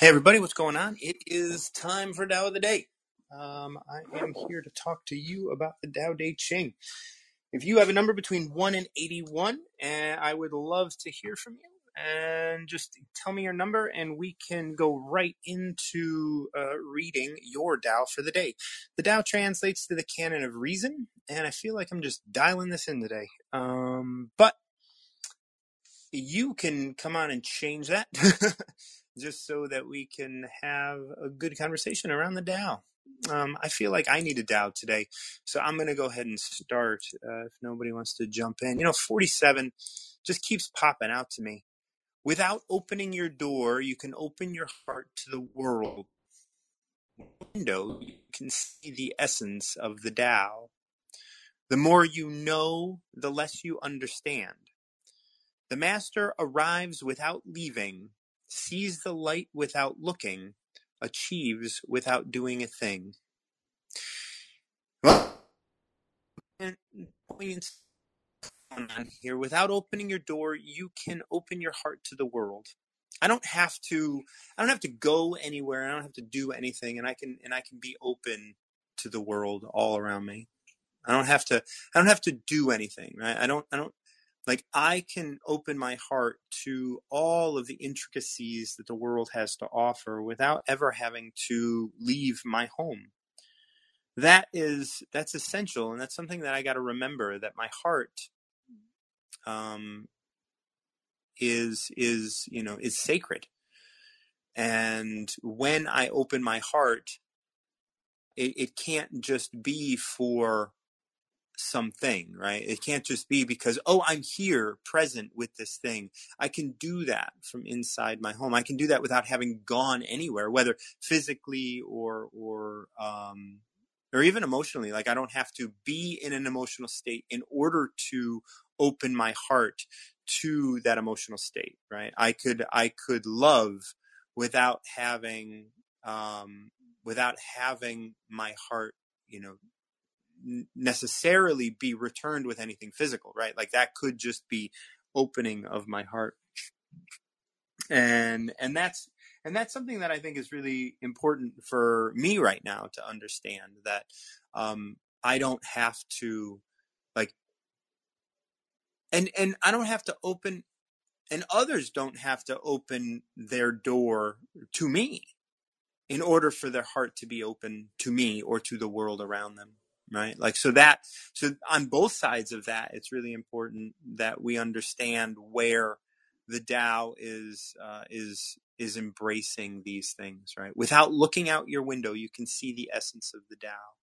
Hey everybody, what's going on? It is time for Tao of the Day. Um, I am here to talk to you about the Tao Te Ching. If you have a number between 1 and 81, and I would love to hear from you. And just tell me your number, and we can go right into uh, reading your Tao for the day. The Tao translates to the canon of reason, and I feel like I'm just dialing this in today. Um, but you can come on and change that just so that we can have a good conversation around the Tao. Um, I feel like I need a Tao today, so I'm going to go ahead and start uh, if nobody wants to jump in. You know, 47 just keeps popping out to me. Without opening your door, you can open your heart to the world. Window, you can see the essence of the Tao. The more you know, the less you understand. The master arrives without leaving, sees the light without looking, achieves without doing a thing. Well, here. Without opening your door, you can open your heart to the world. I don't have to. I don't have to go anywhere. I don't have to do anything, and I can and I can be open to the world all around me. I don't have to. I don't have to do anything. Right? I don't. I don't like I can open my heart to all of the intricacies that the world has to offer without ever having to leave my home. That is that's essential, and that's something that I got to remember that my heart um, is is you know is sacred, and when I open my heart, it, it can't just be for something, right? It can't just be because, oh, I'm here present with this thing. I can do that from inside my home. I can do that without having gone anywhere, whether physically or, or, um, or even emotionally. Like I don't have to be in an emotional state in order to open my heart to that emotional state, right? I could, I could love without having, um, without having my heart, you know, necessarily be returned with anything physical, right? Like that could just be opening of my heart. And and that's and that's something that I think is really important for me right now to understand that um, I don't have to like and and I don't have to open and others don't have to open their door to me in order for their heart to be open to me or to the world around them right? Like so that so on both sides of that it's really important that we understand where the Tao is uh, is is embracing these things right? Without looking out your window you can see the essence of the Tao.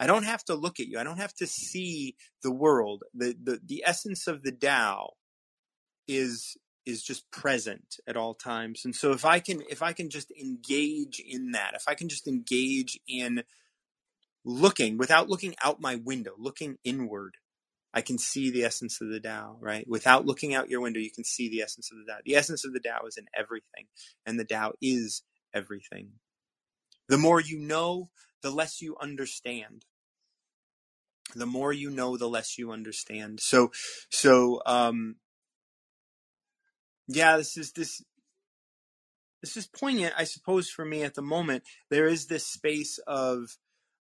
I don't have to look at you. I don't have to see the world. The the, the essence of the Tao is is just present at all times. And so if i can if i can just engage in that if i can just engage in looking without looking out my window, looking inward. I can see the essence of the Tao, right? Without looking out your window, you can see the essence of the Tao. The essence of the Tao is in everything, and the Tao is everything. The more you know, the less you understand. The more you know, the less you understand. So, so, um, yeah, this is this. This is poignant, I suppose, for me at the moment. There is this space of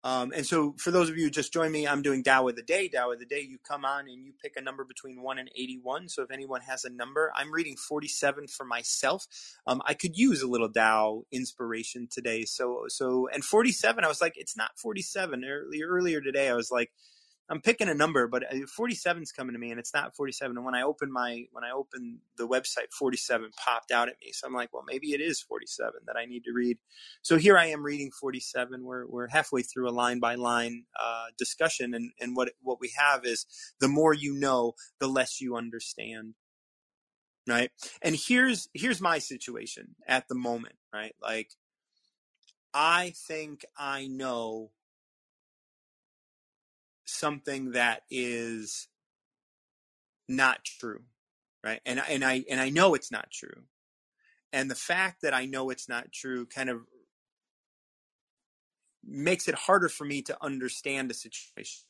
um, and so, for those of you who just joined me, I'm doing Tao of the Day. Tao of the Day, you come on and you pick a number between 1 and 81. So, if anyone has a number, I'm reading 47 for myself. Um, I could use a little Tao inspiration today. So, so and 47, I was like, it's not 47. Earlier, earlier today, I was like, I'm picking a number, but 47 is coming to me, and it's not 47. And when I open my when I open the website, 47 popped out at me. So I'm like, well, maybe it is 47 that I need to read. So here I am reading 47. We're we're halfway through a line by line uh, discussion, and and what what we have is the more you know, the less you understand, right? And here's here's my situation at the moment, right? Like I think I know something that is not true right? And and i and i know it's not true. And the fact that i know it's not true kind of makes it harder for me to understand the situation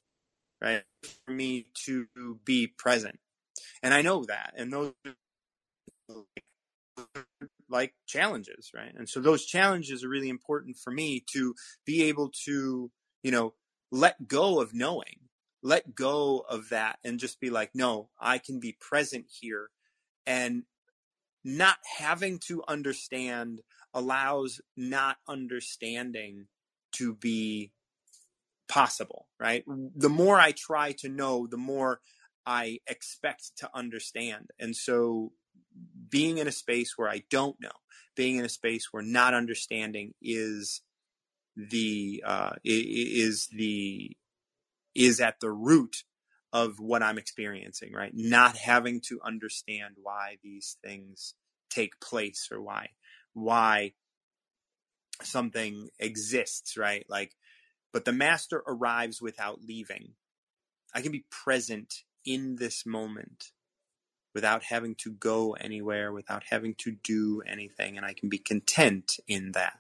right? For me to be present. And i know that. And those like challenges, right? And so those challenges are really important for me to be able to, you know, let go of knowing, let go of that and just be like, no, I can be present here and not having to understand allows not understanding to be possible, right? The more I try to know, the more I expect to understand. And so being in a space where I don't know, being in a space where not understanding is the uh, is the is at the root of what I'm experiencing, right? Not having to understand why these things take place or why why something exists, right? Like, but the master arrives without leaving. I can be present in this moment without having to go anywhere, without having to do anything, and I can be content in that.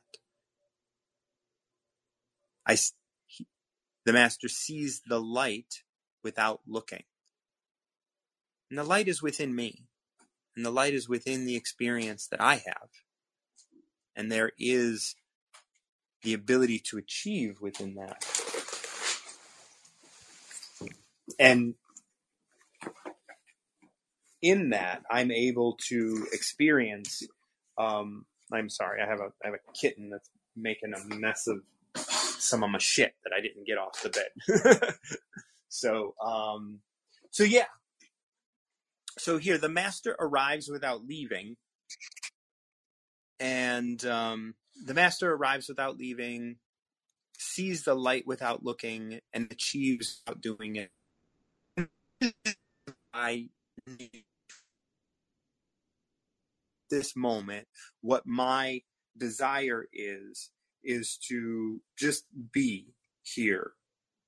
I, he, the master sees the light without looking. And the light is within me, and the light is within the experience that I have. And there is the ability to achieve within that. And in that, I'm able to experience. Um, I'm sorry, I have a I have a kitten that's making a mess of some of my shit that I didn't get off the bed. so, um, so yeah. So here, the master arrives without leaving, and um, the master arrives without leaving, sees the light without looking, and achieves without doing it. I this moment, what my desire is, is to just be here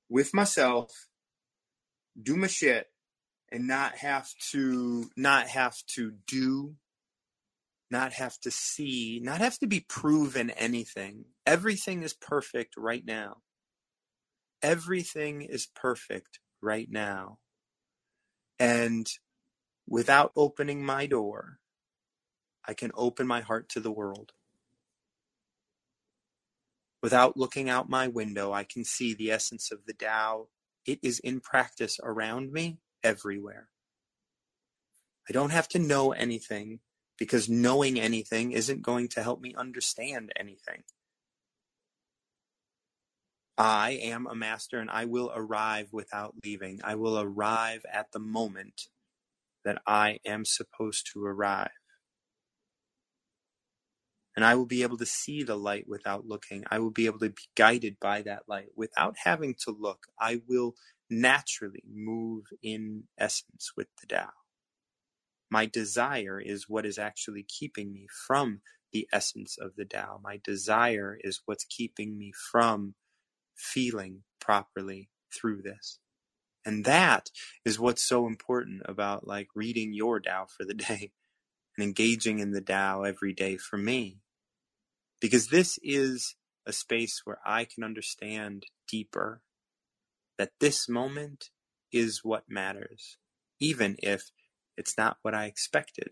with myself, do my shit, and not have to not have to do not have to see, not have to be proven anything. Everything is perfect right now. Everything is perfect right now. And without opening my door, I can open my heart to the world. Without looking out my window, I can see the essence of the Tao. It is in practice around me everywhere. I don't have to know anything because knowing anything isn't going to help me understand anything. I am a master and I will arrive without leaving. I will arrive at the moment that I am supposed to arrive. And I will be able to see the light without looking. I will be able to be guided by that light without having to look. I will naturally move in essence with the Tao. My desire is what is actually keeping me from the essence of the Tao. My desire is what's keeping me from feeling properly through this. And that is what's so important about like reading your Tao for the day and engaging in the Tao every day for me. Because this is a space where I can understand deeper that this moment is what matters, even if it's not what I expected.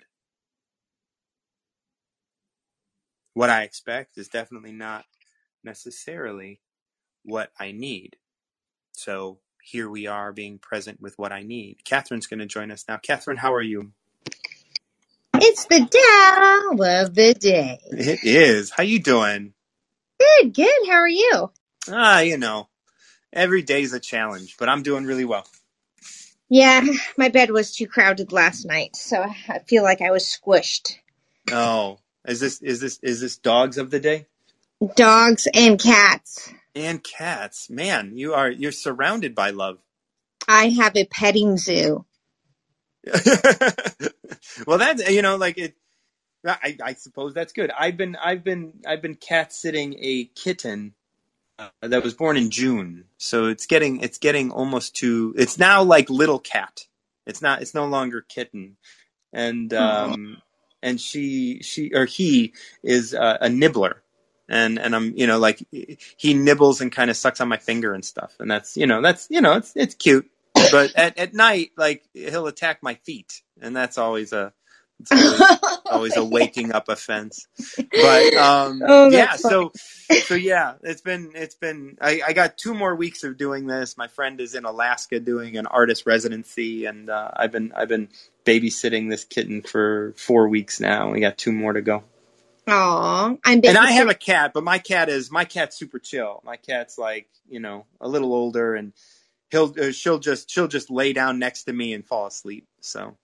What I expect is definitely not necessarily what I need. So here we are being present with what I need. Catherine's going to join us now. Catherine, how are you? It's the Tao of the day. It is. How you doing? Good, good. How are you? Ah, you know, every day's a challenge, but I'm doing really well. Yeah, my bed was too crowded last night, so I feel like I was squished. Oh, is this is this is this dogs of the day? Dogs and cats. And cats. Man, you are you're surrounded by love. I have a petting zoo. well, that's you know like it. I, I suppose that's good. I've been I've been I've been cat sitting a kitten uh, that was born in June, so it's getting it's getting almost to it's now like little cat. It's not it's no longer kitten, and um and she she or he is uh, a nibbler, and and I'm you know like he nibbles and kind of sucks on my finger and stuff, and that's you know that's you know it's it's cute, but at at night like he'll attack my feet, and that's always a always, always a waking up offense. But um, Oh, yeah, that's so so yeah, it's been it's been. I, I got two more weeks of doing this. My friend is in Alaska doing an artist residency, and uh, I've been I've been babysitting this kitten for four weeks now. We got two more to go. Aw, I'm And I have a cat, but my cat is my cat's super chill. My cat's like you know a little older, and he'll uh, she'll just she'll just lay down next to me and fall asleep. So.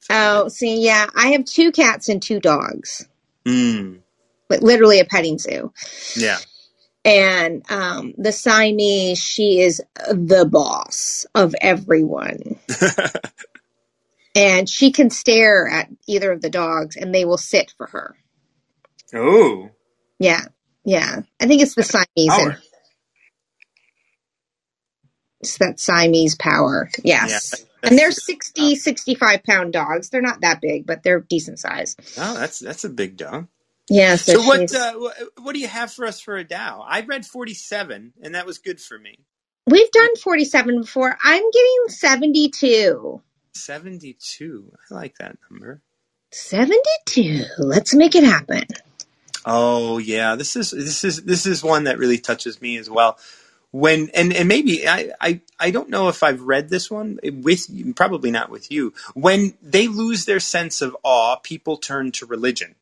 so Oh, see, yeah, I have two cats and two dogs, Mm, but literally a petting zoo. yeah. And um, the Siamese, she is the boss of everyone. And she can stare at either of the dogs and they will sit for her. oh. Yeah. Yeah. I think it's the Siamese. It's that Siamese power. Yes. Yeah, and they're that's- 60, 65 pound dogs. They're not that big, but they're decent size. Oh, that's that's a big dog. Yeah. So, So, what uh, what do you have for us for a Tao? I read forty seven, and that was good for me. we've done 47 before. I'm getting 72. Seventy two. I like that number. 72. Let's make it happen. Oh yeah, this is this is this is one that really touches me as well. When and and maybe I I I don't know if I've read this one with probably not with you. When they lose their sense of awe, people turn to religion.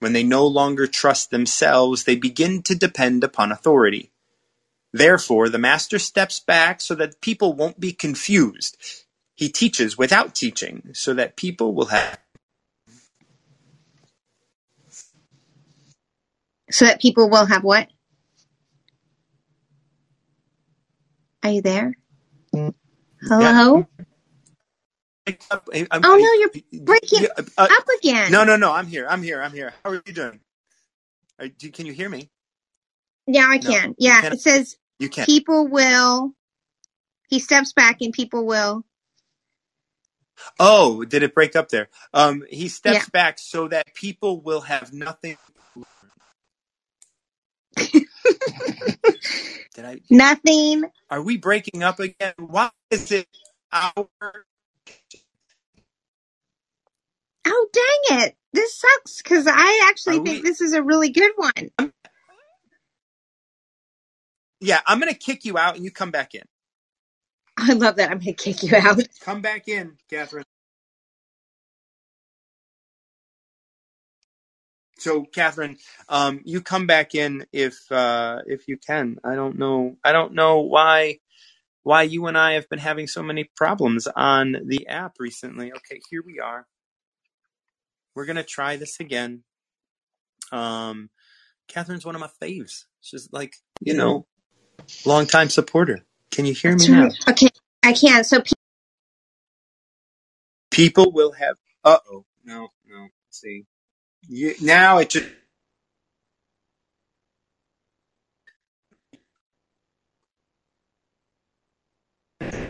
When they no longer trust themselves, they begin to depend upon authority. Therefore, the master steps back so that people won't be confused. He teaches without teaching so that people will have So that people will have what? Are you there? Hello? I'm- Oh, no, you're breaking Yeah, uh, Up again. No, no, no. I'm here. I'm here. I'm here. How are you doing? Are, do, can you hear me? Yeah, I can. Yeah, it says You can. people will. He steps back and people will. Oh, did it break up there? Um, he steps Yeah. back so that people will have nothing. did I? Nothing. Are we breaking up again? Why is it our? Oh, dang it. This sucks because I actually Are think we- this is a really good one. Yeah, I'm gonna kick you out and you come back in. I love that. I'm going to kick you out. Come back in, Catherine. So, Catherine, um, you come back in if uh, if you can. I don't know. I don't know why why you and I have been having so many problems on the app recently. Okay, here we are. We're gonna try this again. Um, Catherine's one of my faves. She's like, you know, longtime supporter. Can you hear me now? Okay, I can. So, pe- people will have uh oh no no Let's see you, now it just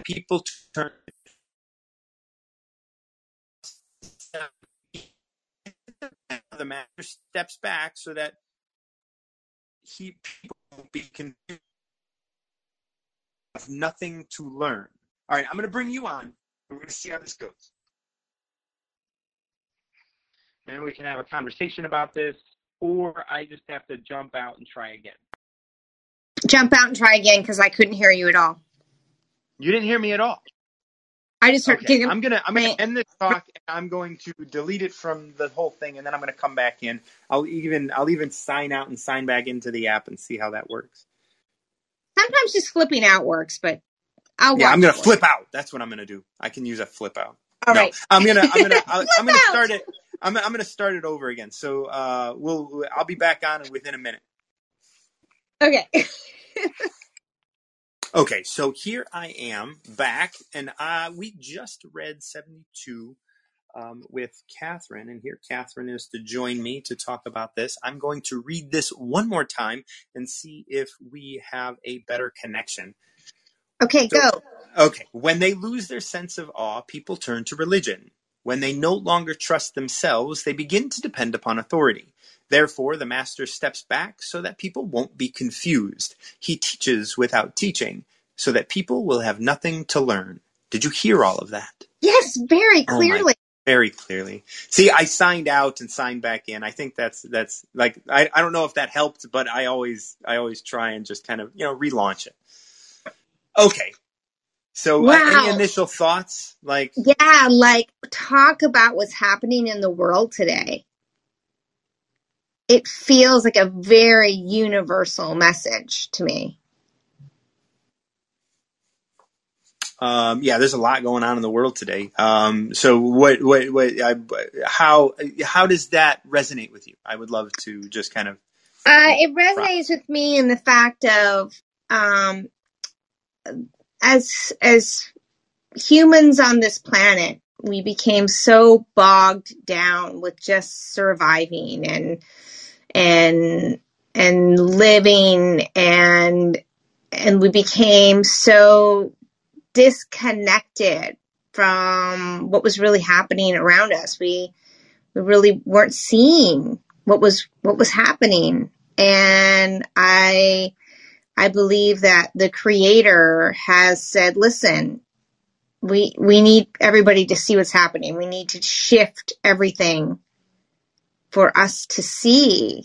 people turn the master steps back so that he people will be confused. Have nothing to learn. All right i'm going to bring you on. We're going to see how this goes and we can have a conversation about this, or I just have to jump out and try again. jump out and try again because I couldn't hear you at all. You didn't hear me at all. I just heard. Okay, I'm gonna I'm gonna end this talk and I'm going to delete it from the whole thing and then I'm gonna come back in. I'll even I'll even sign out and sign back into the app and see how that works. Sometimes just flipping out works, but I'll yeah. I'm gonna it. flip out. That's what I'm gonna do. I can use a flip out. All no, right. I'm gonna I'm gonna I'm gonna start it. I'm I'm gonna start it over again. So uh, we'll I'll be back on within a minute. Okay. Okay, so here I am back, and uh, we just read 72 um, with Catherine, and here Catherine is to join me to talk about this. I'm going to read this one more time and see if we have a better connection. Okay, So- go. Okay, when they lose their sense of awe, people turn to religion. When they no longer trust themselves, they begin to depend upon authority. Therefore, the master steps back so that people won't be confused. He teaches without teaching, so that people will have nothing to learn. Did you hear all of that? Yes, very Oh clearly. very clearly. See, I signed out and signed back in. I think that's that's like I, I don't know if that helped, but I always I always try and just kind of you know relaunch it. Okay. So uh, any initial thoughts? Like Yeah, like talk about what's happening in the world today. It feels like a very universal message to me. um, yeah, there's a lot going on in the world today. Um, so what what what I, how how does that resonate with you? I would love to just kind of Uh, it resonates with me in the fact of um, as as humans on this planet, we became so bogged down with just surviving and and and living and and we became so disconnected from what was really happening around us. We we really weren't seeing what was what was happening. And I I believe that the creator has said, listen, we we need everybody to see what's happening. We need to shift everything for us to see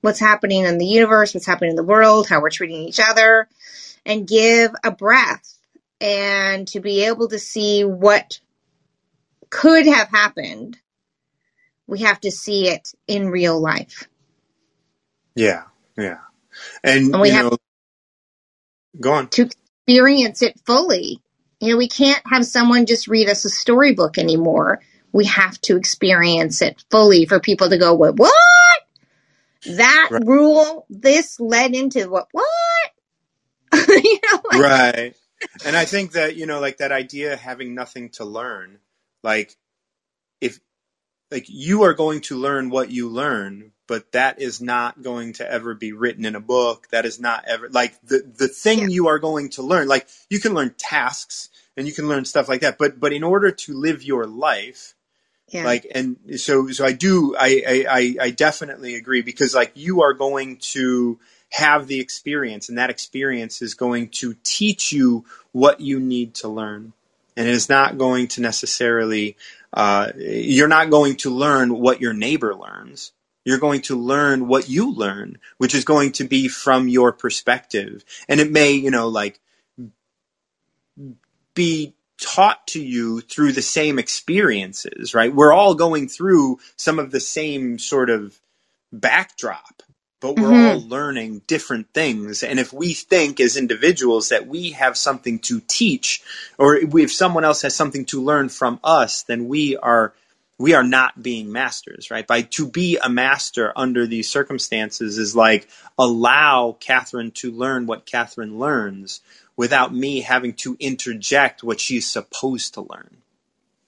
what's happening in the universe, what's happening in the world, how we're treating each other, and give a breath and to be able to see what could have happened. We have to see it in real life. yeah yeah and, And we you have- know to experience it fully. You know, we can't have someone just read us a storybook anymore. We have to experience it fully for people to go, what? What? That Right. rule, this led into what? What? you know, like, right and i think that you know like that idea of having nothing to learn like like you are going to learn what you learn but that is not going to ever be written in a book that is not ever like the the thing Yeah. you are going to learn like you can learn tasks and you can learn stuff like that but but in order to live your life yeah. like and so so i do I, I i i definitely agree because like you are going to have the experience and that experience is going to teach you what you need to learn and it is not going to necessarily uh, you're not going to learn what your neighbor learns. You're going to learn what you learn which is going to be from your perspective. And it may you know like be taught to you through the same experiences, right? We're all going through some of the same sort of backdrop, but we're Mhm. all learning different things. And if we think as individuals that we have something to teach, or if someone else has something to learn from us, then we are we are not being masters, right? By to be a master under these circumstances is like allow Catherine to learn what Catherine learns without me having to interject what she's supposed to learn.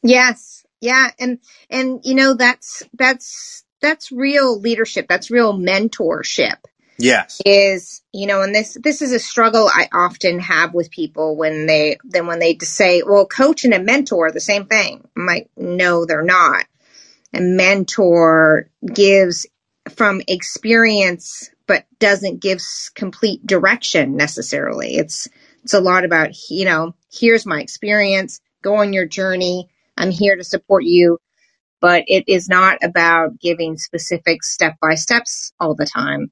Yes. Yeah. And, and, you know, that's, that's, that's real leadership. That's real mentorship. Yes. is you know and this this is a struggle i often have with people when they then when they just say well coach and a mentor are the same thing i'm like no they're not a mentor gives from experience but doesn't give complete direction necessarily it's it's a lot about you know here's my experience go on your journey i'm here to support you but it is not about giving specific step by steps all the time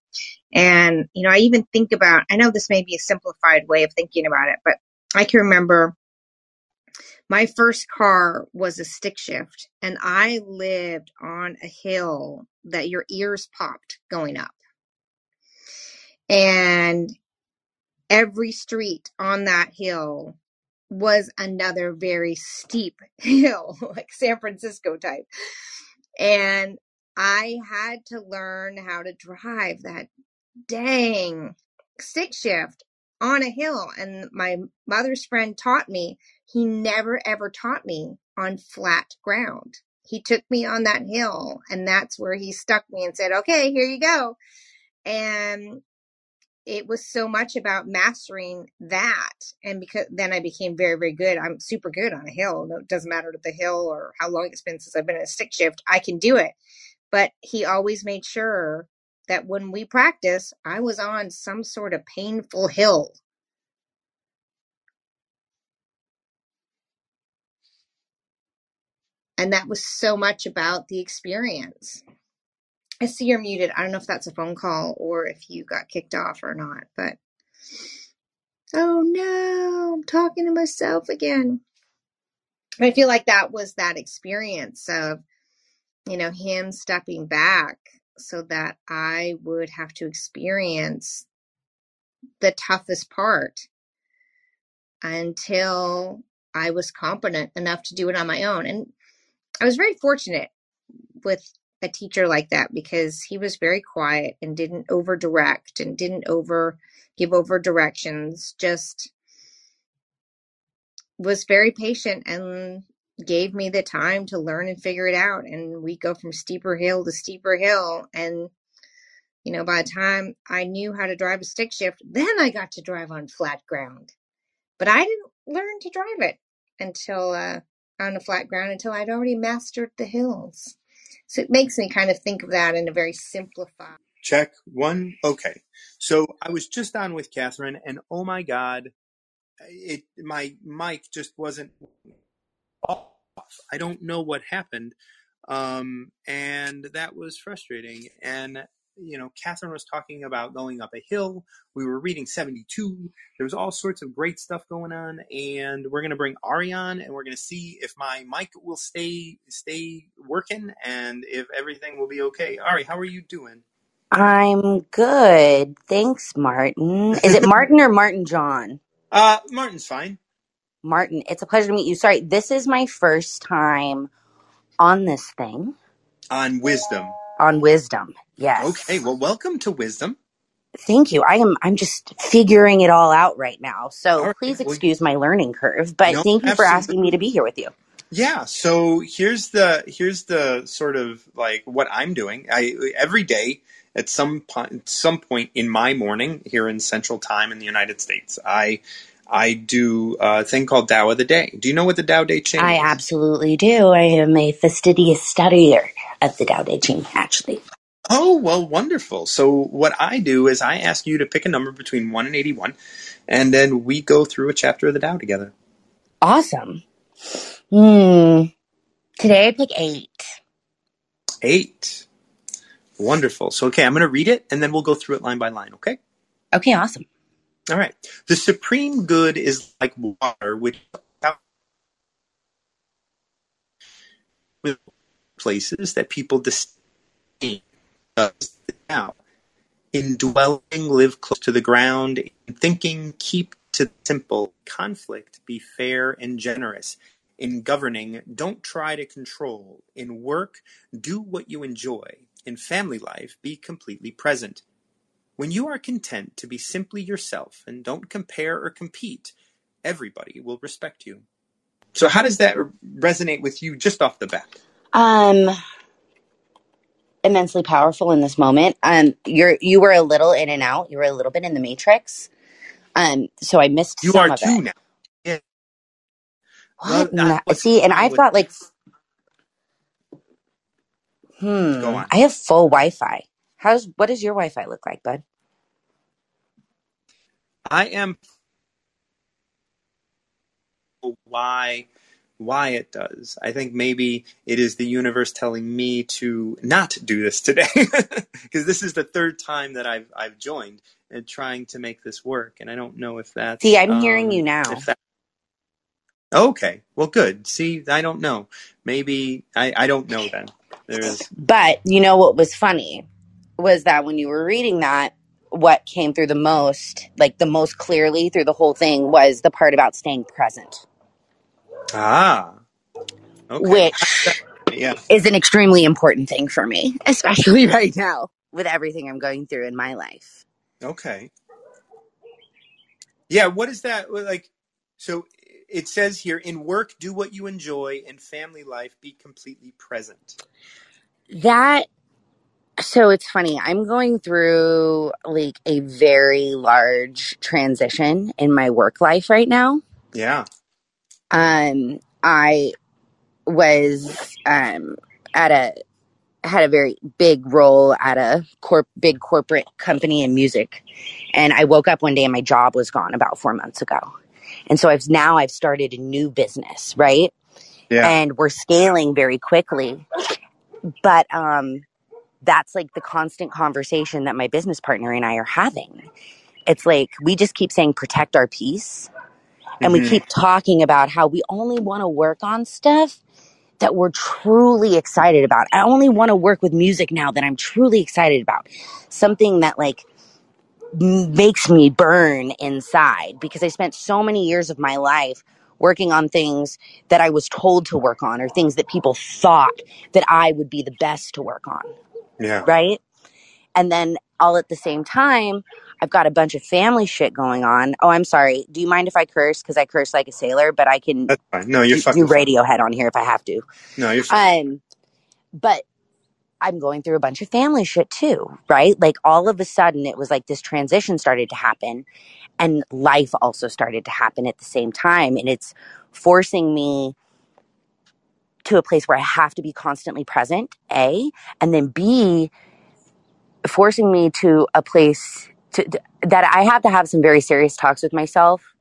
and, you know, I even think about, I know this may be a simplified way of thinking about it, but I can remember my first car was a stick shift and I lived on a hill that your ears popped going up. And every street on that hill was another very steep hill, like San Francisco type. And I had to learn how to drive that dang stick shift on a hill. And my mother's friend taught me. He never ever taught me on flat ground. He took me on that hill and that's where he stuck me and said okay here you go. And it was so much about mastering that and because then i became very very good i'm super good on a hill no, it doesn't matter the hill or how long it's been since i've been in a stick shift i can do it but he always made sure that when we practice, I was on some sort of painful hill. and that was so much about the experience. I see you're muted. I don't know if that's a phone call or if you got kicked off or not, but oh no, I'm talking to myself again. I feel like that was that experience of, you know, him stepping back so that I would have to experience the toughest part until I was competent enough to do it on my own. And I was very fortunate with a teacher like that because he was very quiet and didn't over direct and didn't over give over directions, just was very patient and gave me the time to learn and figure it out. And we go from steeper hill to steeper hill. And, you know, by the time I knew how to drive a stick shift, then I got to drive on flat ground. But I didn't learn to drive it until uh, on the flat ground until I'd already mastered the hills. So it makes me kind of think of that in a very simplified. Check one. Okay. So I was just on with Catherine, and oh my God, it my mic just wasn't off. I don't know what happened, um, and that was frustrating. And you know, Catherine was talking about going up a hill. We were reading 72. There was all sorts of great stuff going on, and we're gonna bring Ari on, and we're gonna see if my mic will stay stay working and if everything will be okay. Ari, how are you doing? I'm good. Thanks, Martin. Is it Martin or Martin John? Uh, Martin's fine. Martin, it's a pleasure to meet you. Sorry, this is my first time on this thing On wisdom. on wisdom. Yes. Okay, well, welcome to wisdom. Thank you. I am I'm just figuring it all out right now. So right. please Well, excuse my learning curve, but no, thank you for asking me to be here with you. Yeah, so here's the here's the sort of like what I'm doing. I every day at some point some point in my morning here in Central Time in the United States, I I do a thing called Tao of the Day. Do you know what the Tao Te Ching I is? absolutely do. I am a fastidious studier of the Tao Te Ching, actually. Oh, well, wonderful. So what I do is I ask you to pick a number between 1 and 81, and then we go through a chapter of the Tao together. Awesome. Hmm. Today I pick eight. 8. Wonderful. So okay, I'm going to read it and then we'll go through it line by line, okay? Okay, awesome. All right. The supreme good is like water, which places that people disdain. Now. In dwelling, live close to the ground. In thinking, keep to the simple. Conflict, be fair and generous. In governing, don't try to control. In work, do what you enjoy. In family life, be completely present. When you are content to be simply yourself and don't compare or compete, everybody will respect you. So, how does that resonate with you just off the bat? Um, immensely powerful in this moment. Um, you're you were a little in and out. You were a little bit in the matrix. Um, so I missed You some are of too it. now. Yeah. What? Na- what's See, and I've got like, go hmm, on. I have full Wi-Fi. How's what does your Wi-Fi look like, bud? I am why why it does. I think maybe it is the universe telling me to not do this today because this is the third time that I've I've joined and trying to make this work, and I don't know if that's. See, I'm hearing you um now. that. Okay, well, good. See, I don't know. Maybe I I don't know then. There's But you know what was funny was that when you were reading that, what came through the most, like the most clearly through the whole thing, was the part about staying present, ah okay. Which? Yeah. is an extremely important thing for me, especially right now with everything I'm going through in my life. Okay. Yeah. What is that like? So it says here in work, do what you enjoy. In family life, be completely present. That so it's funny. I'm going through like a very large transition in my work life right now. Yeah. Um I was um at a had a very big role at a corp big corporate company in music and I woke up one day and my job was gone about 4 months ago. And so I've now I've started a new business, right? Yeah. and we're scaling very quickly. But um, that's like the constant conversation that my business partner and I are having. It's like we just keep saying protect our peace, and we Mhm. keep talking about how we only want to work on stuff that we're truly excited about. I only want to work with music now that I'm truly excited about. Something that like m- makes me burn inside because I spent so many years of my life working on things that I was told to work on or things that people thought that I would be the best to work on, Yeah. right? And then all at the same time, I've got a bunch of family shit going on. Oh, I'm sorry. Do you mind if I curse? Because I curse like a sailor, but I can That's fine. No, you're do, fucking do. Radiohead on here if I have to. No, you're fine. Um, but I'm going through a bunch of family shit too, right? Like all of a sudden, it was like this transition started to happen, and life also started to happen at the same time, and it's forcing me to a place where I have to be constantly present, A, and then B, forcing me to a place to, that I have to have some very serious talks with myself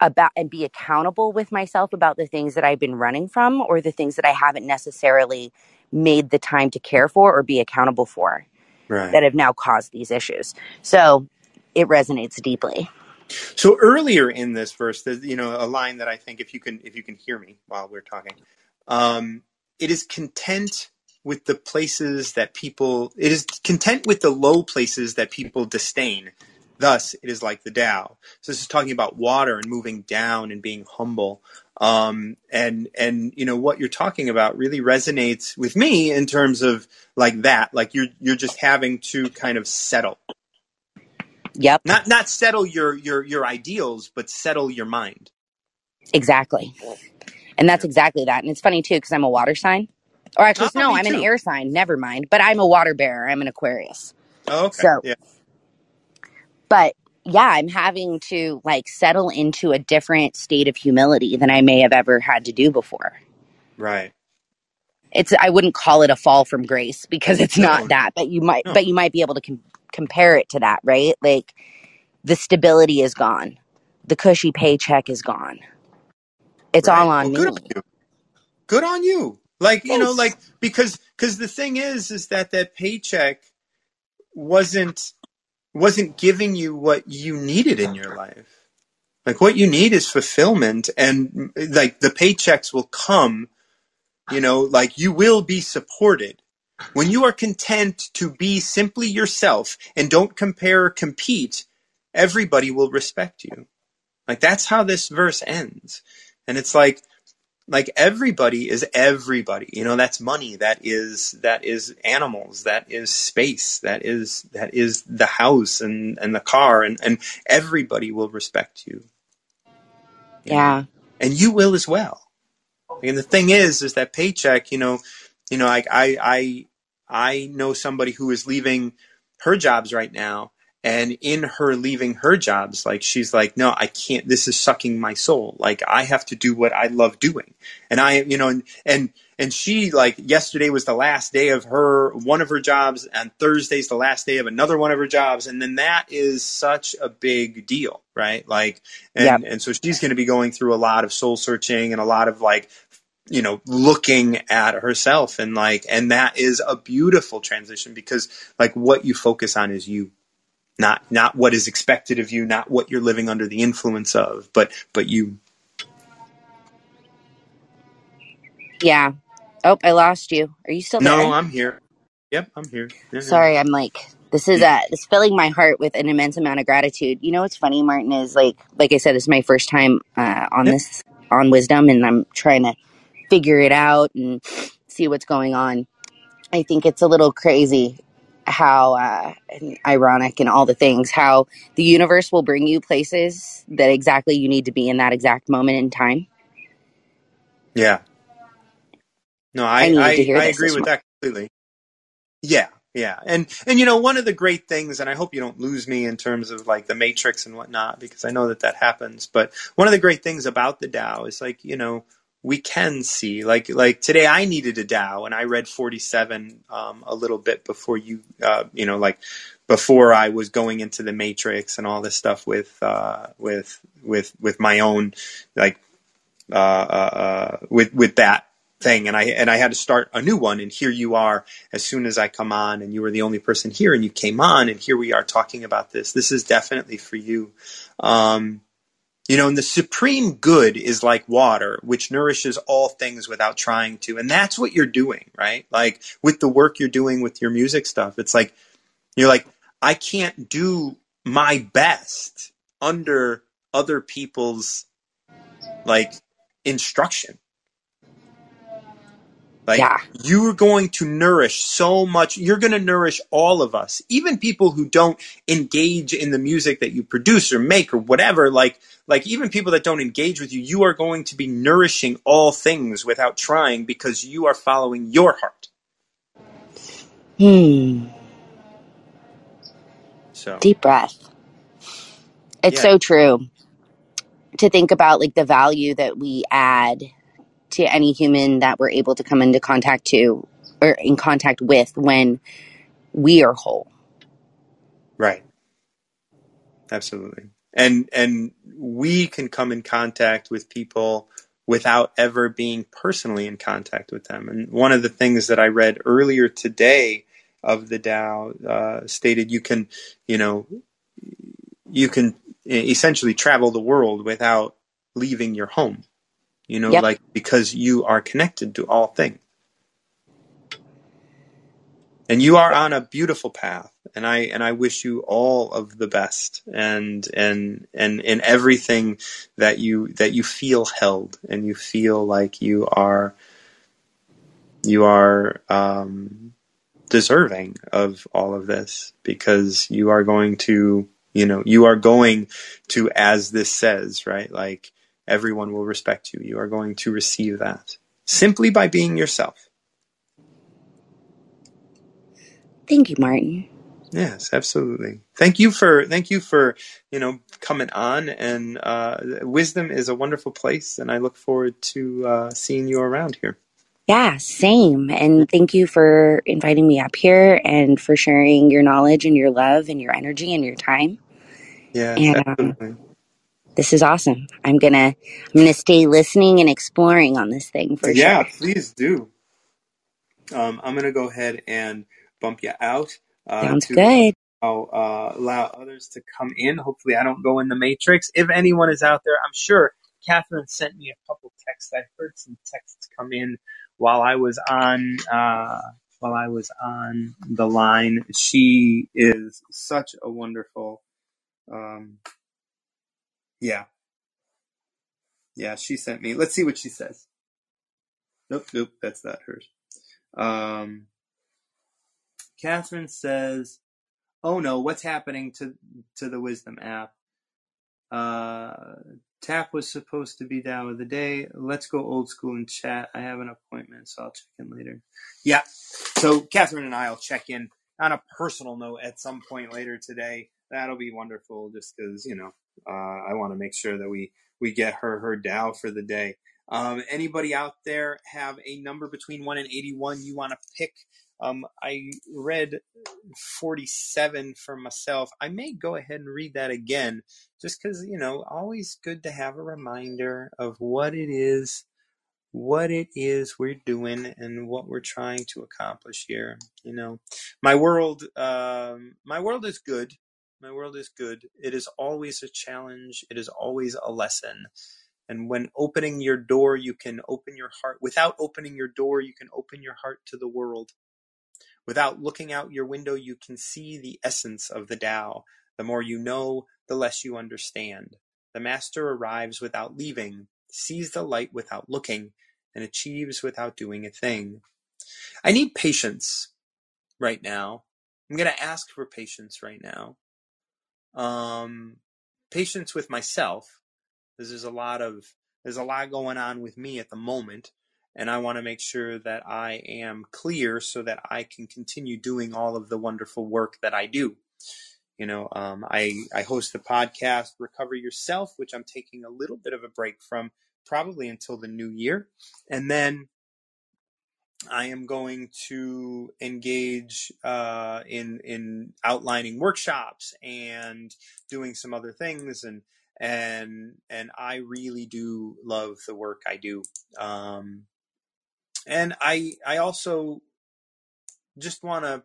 about and be accountable with myself about the things that I've been running from or the things that I haven't necessarily made the time to care for or be accountable for right. that have now caused these issues. So it resonates deeply. So earlier in this verse, there's you know a line that I think if you can if you can hear me while we're talking, um, it is content with the places that people. It is content with the low places that people disdain. Thus, it is like the Tao. So this is talking about water and moving down and being humble. Um, and and you know what you're talking about really resonates with me in terms of like that. Like you're you're just having to kind of settle Yep, not not settle your your your ideals but settle your mind exactly. And that's exactly that. And it's funny too because I'm a water sign. Or actually, Oh, no, me I'm an too. air sign. Never mind. But I'm a water bearer. I'm an Aquarius. oh, okay So- yeah but yeah, I'm having to like settle into a different state of humility than I may have ever had to do before. right It's I wouldn't call it a fall from grace because it's No. not that, but you might No. but you might be able to com- compare it to that, right? Like the stability is gone. The cushy paycheck is gone. It's all on Well, me. good on you good on you like you know like because because the thing is is that that paycheck wasn't wasn't giving you what you needed in your life. Like what you need is fulfillment and like the paychecks will come you know like you will be supported. When you are content to be simply yourself and don't compare or compete everybody will respect you. Like that's how this verse ends. And it's like like everybody is everybody you know that's money that is that is animals that is space that is that is the house and and the car and and everybody will respect you you know? Yeah. and you will as well. And the thing is, is that paycheck, you know, you know, like I, I, I know somebody who is leaving her jobs right now, and in her leaving her jobs, like she's like, no, I can't. This is sucking my soul. Like I have to do what I love doing, and I, you know, and and and she like yesterday was the last day of her one of her jobs, and Thursday's the last day of another one of her jobs, and then that is such a big deal, right? Like and and so she's going to be going through a lot of soul searching and a lot of like you know looking at herself and like and that is a beautiful transition because like what you focus on is you not not what is expected of you not what you're living under the influence of but but you Yeah. Oh, I lost you. Are you still there? no i'm here yep i'm here Yeah, yeah. Sorry, I'm like this is uh it's filling my heart with an immense amount of gratitude. You know what's funny, Martin, is like like I said, this is my first time uh on Yep. this on wisdom and I'm trying to figure it out and see what's going on. I think it's a little crazy how uh and ironic and all the things how the universe will bring you places that exactly you need to be in that exact moment in time. yeah. No i I i, I agree with that completely. Yeah yeah. And and you know one of the great things and i hope you don't lose me in terms of like the matrix and whatnot because i know that that happens but one of the great things about the Tao is like you know we can see like like today i needed a Tao and i read 47 um, a little bit before you uh, you know like before i was going into the matrix and all this stuff with uh, with with with my own like uh, uh, with with that thing, and I and I had to start a new one. And here you are, as soon as I come on, and you were the only person here, and you came on, and here we are talking about this. This is definitely for you. Um, you know, and the supreme good is like water, which nourishes all things without trying to. And that's what you're doing, right? Like with the work you're doing with your music stuff. It's like, you're like, I can't do my best under other people's like instruction. Like Yeah. you're going to nourish so much. You're going to nourish all of us, even people who don't engage in the music that you produce or make or whatever. Like, like even people that don't engage with you, you are going to be nourishing all things without trying because you are following your heart. Hmm. So Deep breath. It's Yeah. so true to think about like the value that we add to any human that we're able to come into contact to or in contact with when we are whole. Right. Absolutely. And and we can come in contact with people without ever being personally in contact with them. And one of the things that I read earlier today of the Tao uh, stated you can, you know, you can essentially travel the world without leaving your home. You know, Yep. like because you are connected to all things. and you are on a beautiful path and i and i wish you all of the best and and and in everything that you that you feel held and you feel like you are you are um deserving of all of this because you are going to you know you are going to as this says right like everyone will respect you you are going to receive that simply by being yourself Thank you, Martin. Yes, absolutely. Thank you for thank you for you know coming on, and uh, wisdom is a wonderful place, and I look forward to uh, seeing you around here. Yeah, same. And thank you for inviting me up here and for sharing your knowledge and your love and your energy and your time. Yes, And um, absolutely. This is awesome. I'm gonna I'm gonna stay listening and exploring on this thing for Yeah, sure. please do. Um, I'm gonna go ahead and bump you out uh, Sounds to good. allow, uh, allow others to come in. Hopefully, I don't go in the matrix. If anyone is out there, I'm sure Catherine sent me a couple texts. I heard some texts come in while I was on uh, while I was on the line. She is such a wonderful, um, yeah, yeah. She sent me. Let's see what she says. Nope, nope, that's not hers. Um, Catherine says, "Oh no, what's happening to to the Wisdom app? Uh, tap was supposed to be down with the day. Let's go old school and chat. I have an appointment, so I'll check in later. Yeah. So Catherine and I will check in on a personal note at some point later today. That'll be wonderful, just because you know uh, I want to make sure that we we get her her Tao for the day. Um, anybody out there have a number between one and eighty one you want to pick? Um, I read 47 for myself. I may go ahead and read that again just because, you know, always good to have a reminder of what it is, what it is we're doing and what we're trying to accomplish here. You know, my world, um, my world is good. My world is good. It is always a challenge. It is always a lesson. And when opening your door, you can open your heart. Without opening your door, you can open your heart to the world. Without looking out your window, you can see the essence of the Tao. The more you know, the less you understand. The master arrives without leaving, sees the light without looking, and achieves without doing a thing. I need patience right now. I'm going to ask for patience right now. Um, patience with myself. There's a lot of there's a lot going on with me at the moment, and I want to make sure that I am clear so that I can continue doing all of the wonderful work that I do. You know, um, I I host the podcast Recover Yourself, which I'm taking a little bit of a break from, probably until the new year, and then I am going to engage uh, in in outlining workshops and doing some other things and and and I really do love the work I do. Um, and I I also just want to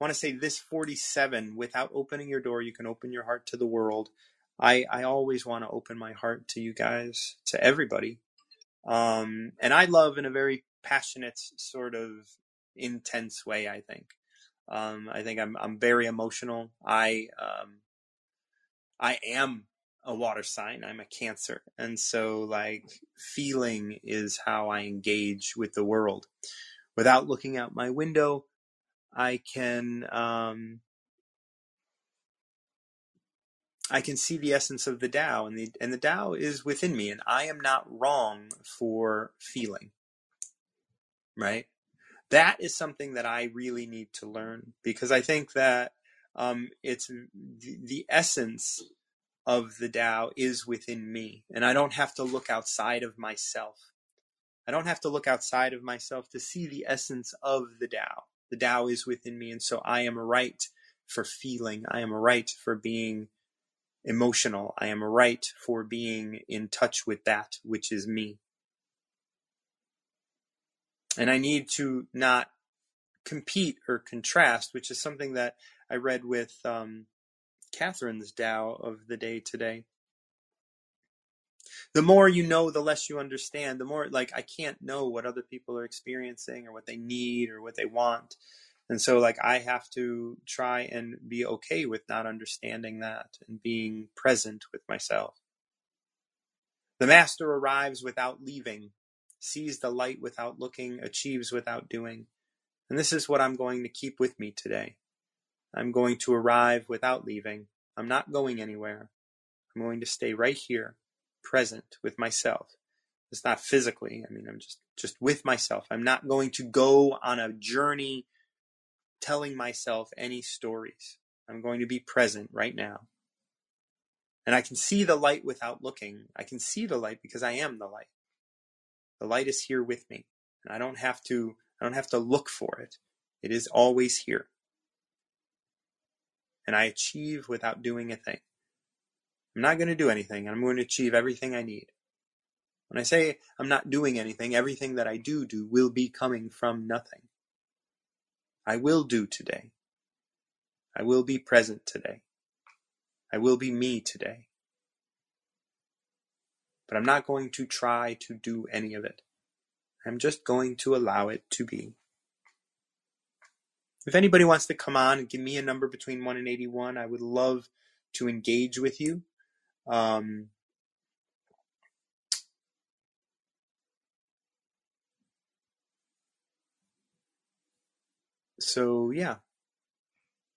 want to say this 47 without opening your door you can open your heart to the world i i always want to open my heart to you guys to everybody um and i love in a very passionate sort of intense way i think. Um i think i'm i'm very emotional. I um i am a water sign. I'm a cancer. And so like feeling is how i engage with the world. Without looking out my window I can um, I can see the essence of the Tao, and the and the Tao is within me, and I am not wrong for feeling. Right, that is something that I really need to learn because I think that um, it's the, the essence of the Tao is within me, and I don't have to look outside of myself. I don't have to look outside of myself to see the essence of the Tao the Tao is within me, and so I am right for feeling. I am right for being emotional. I am right for being in touch with that which is me. And I need to not compete or contrast, which is something that I read with um, Catherine's Tao of the day today. The more you know, the less you understand. The more, like, I can't know what other people are experiencing or what they need or what they want. And so, like, I have to try and be okay with not understanding that and being present with myself. The master arrives without leaving, sees the light without looking, achieves without doing. And this is what I'm going to keep with me today. I'm going to arrive without leaving. I'm not going anywhere. I'm going to stay right here, present with myself. It's not physically. I mean, I'm just just with myself. I'm not going to go on a journey telling myself any stories. I'm going to be present right now. And I can see the light without looking. I can see the light because I am the light. The light is here with me. And I don't have to I don't have to look for it. It is always here. And I achieve without doing a thing. I'm not going to do anything. and I'm going to achieve everything I need. When I say I'm not doing anything, everything that I do do will be coming from nothing. I will do today. I will be present today. I will be me today. But I'm not going to try to do any of it. I'm just going to allow it to be. If anybody wants to come on and give me a number between 1 and 81, I would love to engage with you. Um, so, yeah.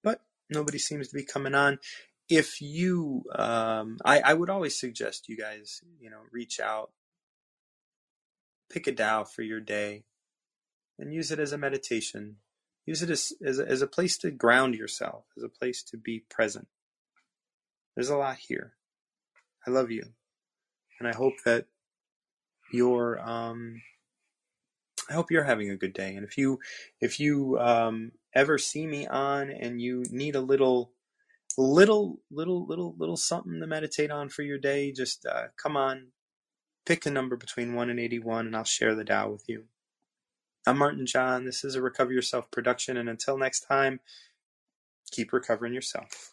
But nobody seems to be coming on. If you, um, I, I would always suggest you guys, you know, reach out, pick a Tao for your day, and use it as a meditation. Use it as, as, a, as a place to ground yourself, as a place to be present. There's a lot here. I love you. And I hope that you're, um, I hope you're having a good day. And if you, if you, um, ever see me on and you need a little, little, little, little, little something to meditate on for your day, just, uh, come on, pick a number between 1 and 81 and I'll share the Tao with you. I'm Martin John. This is a Recover Yourself production. And until next time, keep recovering yourself.